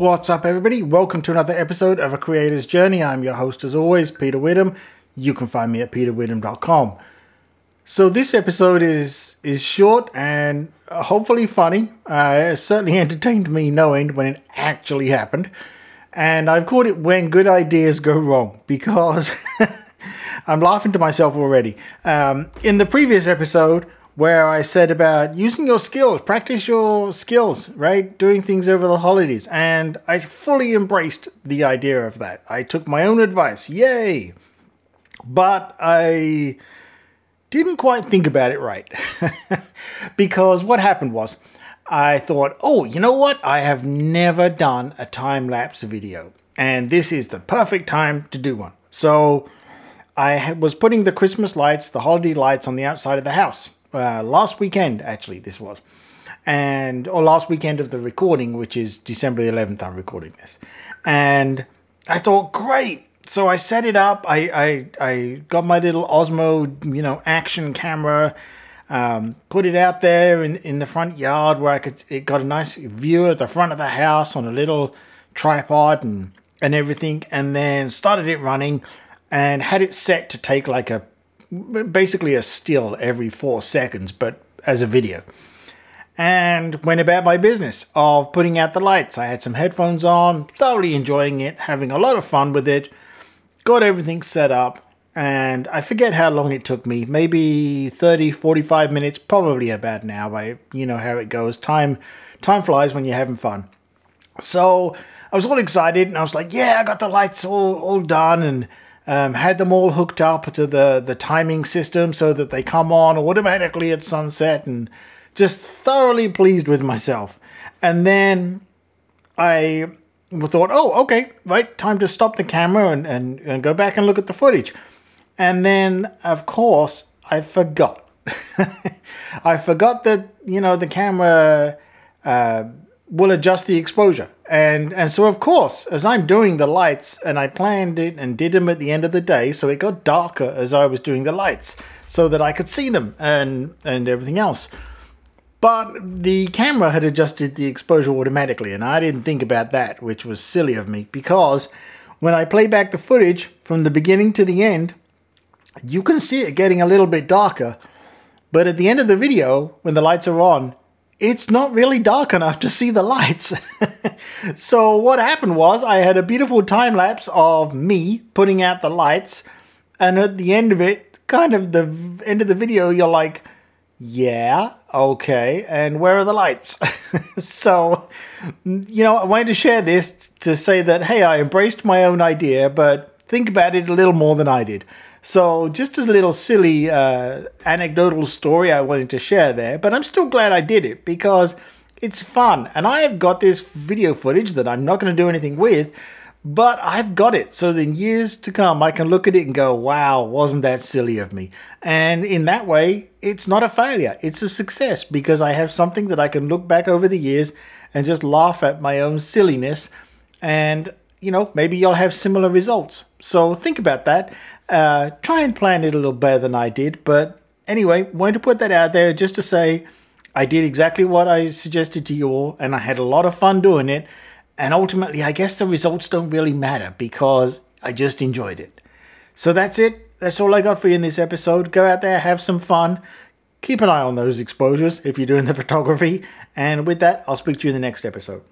What's up, everybody? Welcome to another episode of A Creator's Journey. I'm your host, as always, Peter Whittam. You can find me at peterwhittam.com. So this episode is is short and hopefully funny. Uh, it certainly entertained me knowing when it actually happened, and I've called it "When Good Ideas Go Wrong" because I'm laughing to myself already. Um, in the previous episode, where I said about using your skills, practice your skills, right? Doing things over the holidays. And I fully embraced the idea of that. I took my own advice. Yay! But I didn't quite think about it right. because what happened was, I thought, oh, you know what? I have never done a time lapse video. And this is the perfect time to do one. So I was putting the Christmas lights, the holiday lights on the outside of the house uh, last weekend, actually, this was. And, or last weekend of the recording, which is December the 11th, I'm recording this. And I thought, great. So I set it up. I, I, I got my little Osmo, you know, action camera, um, put it out there in, in the front yard where I could, it got a nice view of the front of the house on a little tripod and, and everything. And then started it running and had it set to take like a basically a still every four seconds, but as a video. And went about my business of putting out the lights. I had some headphones on, thoroughly enjoying it, having a lot of fun with it, got everything set up, and I forget how long it took me maybe 30, 45 minutes, probably about an hour. You know how it goes. Time, time flies when you're having fun. So I was all excited and I was like, yeah, I got the lights all, all done and um, had them all hooked up to the, the timing system so that they come on automatically at sunset and just thoroughly pleased with myself. And then I thought, oh, okay, right, time to stop the camera and, and, and go back and look at the footage. And then, of course, I forgot. I forgot that, you know, the camera uh, will adjust the exposure. And and so of course, as I'm doing the lights, and I planned it and did them at the end of the day, so it got darker as I was doing the lights, so that I could see them and and everything else. But the camera had adjusted the exposure automatically, and I didn't think about that, which was silly of me, because when I play back the footage from the beginning to the end, you can see it getting a little bit darker. But at the end of the video, when the lights are on, it's not really dark enough to see the lights. so what happened was I had a beautiful time lapse of me putting out the lights, and at the end of it, kind of the end of the video, you're like, yeah, okay, and where are the lights? so, you know, I wanted to share this to say that hey, I embraced my own idea, but think about it a little more than I did. So, just a little silly uh, anecdotal story I wanted to share there, but I'm still glad I did it because it's fun. And I have got this video footage that I'm not going to do anything with, but I've got it. So, in years to come, I can look at it and go, wow, wasn't that silly of me? And in that way, it's not a failure, it's a success because I have something that I can look back over the years and just laugh at my own silliness. And you know, maybe you'll have similar results. So think about that. Uh, try and plan it a little better than I did. But anyway, wanted to put that out there just to say I did exactly what I suggested to you all, and I had a lot of fun doing it. And ultimately, I guess the results don't really matter because I just enjoyed it. So that's it. That's all I got for you in this episode. Go out there, have some fun. Keep an eye on those exposures if you're doing the photography. And with that, I'll speak to you in the next episode.